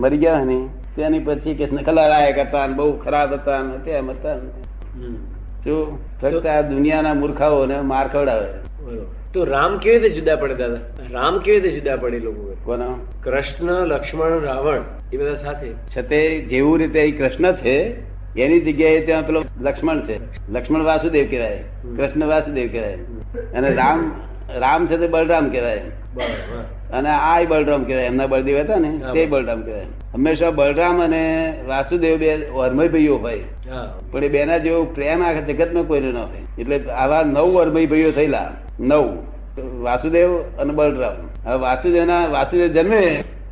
મરી ગયા ને તેની પછી કે નકલાયક હતા બહુ ખરાબ હતા ને તેમ હતા ને. ફક્ત આ દુનિયાના મૂર્ખાઓને માર ખવડાવે. તો રામ કેવી રીતે જુદા પડે દાદા રામ કેવી રીતે જુદા પડે લોકો? કોના? કૃષ્ણ લક્ષ્મણ રાવણ એ બધા સાથે? છતે જેવું રીતે અહીં કૃષ્ણ છે એની જગ્યાએ ત્યાં પેલો લક્ષ્મણ છે. લક્ષ્મણ વાસુદેવ કહેવાય કૃષ્ણ વાસુદેવ કહેવાય. અને રામ રામ છે તે બલરામ કહેવાય. અને આ બળરામ કહેવાય એમના બળદેવ હતા ને તે બળરામ કહેવાય. હંમેશા બળરામ અને વાસુદેવ બે વર્મય ભાઈઓ હોય પણ એ બેના જેવો પ્રેમ આખા જગતમાં કોઈને ન હોય. એટલે આવા નવ વર્મય ભાઈઓ થયેલા નવ. વાસુદેવ અને બળરામ હવે વાસુદેવના વાસુદેવ જન્મે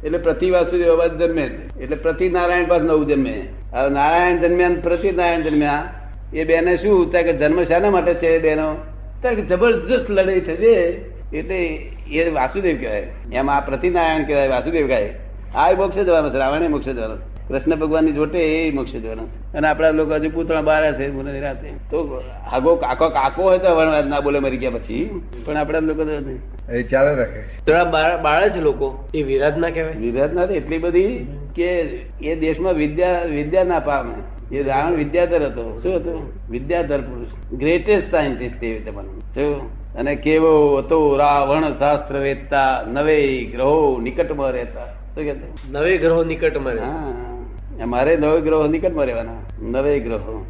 એટલે પ્રતિ વાસુદેવ અવાજ જન્મે. એટલે પ્રતિ નારાયણ પાસે નવ જન્મે. હવે નારાયણ જન્મ્યા પ્રતિ નારાયણ જન્મ્યા એ બેને શું કે જન્મ શાના માટે છે એ બેનો? જબરજસ્ત લડાઈ થશે એટલે એ વાસુદેવ કહેવાય. એમ આ પ્રતિનારાયણ કહેવાય વાસુદેવ કહેવાય. આ મોક્ષે જવાનો છે રાવણે મોક્ષે જવાનો. કૃષ્ણ ભગવાનની જોટે એ મોક્ષે જવાનો. અને આપણા લોકો હજુ પૂતળા બાર છે બોલે રાતે. તો આગો કાકો કાકો હોય તો વણવાદ ના બોલે મરી ગયા પછી. પણ આપણા લોકો એ ચાલે રાખે. થોડા બાળ છે લોકો. એ વિરાધના કહેવાય. વિરાધના એટલી બધી કે એ દેશમાં વિદ્યા વિદ્યા ના પામે. એ રાવણ વિદ્યાધર હતો. શું હતું? વિદ્યાધર પુરુષ. ગ્રેટેસ્ટ સાયન્ટિસ્ટ એ રીતે બન્યો. અને કેવો હતો? રાવણ શાસ્ત્ર વેદતા નવે ગ્રહો નિકટમાં રહેતા. શું કે નવે ગ્રહો નિકટમાં રહે હા. મારે નવે ગ્રહો નિકટમાં રહેવાના. નવે ગ્રહો.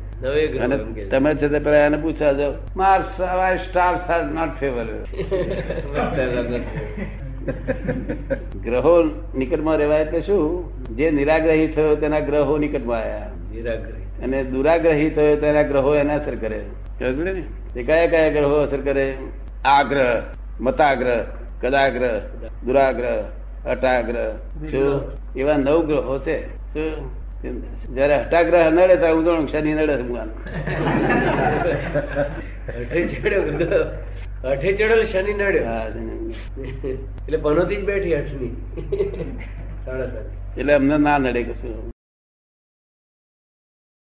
તમે છે તે પેલા એને પૂછ્યા જાવ માર સ્ટાર આર નોટ ફેવર ગ્રહો નિકટમાં રહેવાય એટલે શું? જે નિરાગ્રહી થયો તેના ગ્રહો નિકટમાં આવ્યા નિરાગ્રહી. અને દુરાગ્રહી થયો તેના ગ્રહો એને અસર કરે. ને? તે કયા કયા ગ્રહો અસર કરે? આગ્રહ મતાગ્રહ કદાગ્રહ દુરાગ્રહ અટાગ્રહ. શું? એવા નવ ગ્રહો છે. શું? જયારે હટાગ્રહ નડે ત્યારે ઉદણ શનિ નડે ભગવાન અઠે ચડ્યો અઠે ચડેલ શનિ નડ્યો. એટલે પનોતી જ બેઠી સાત. એટલે અમને ના નડે કશું.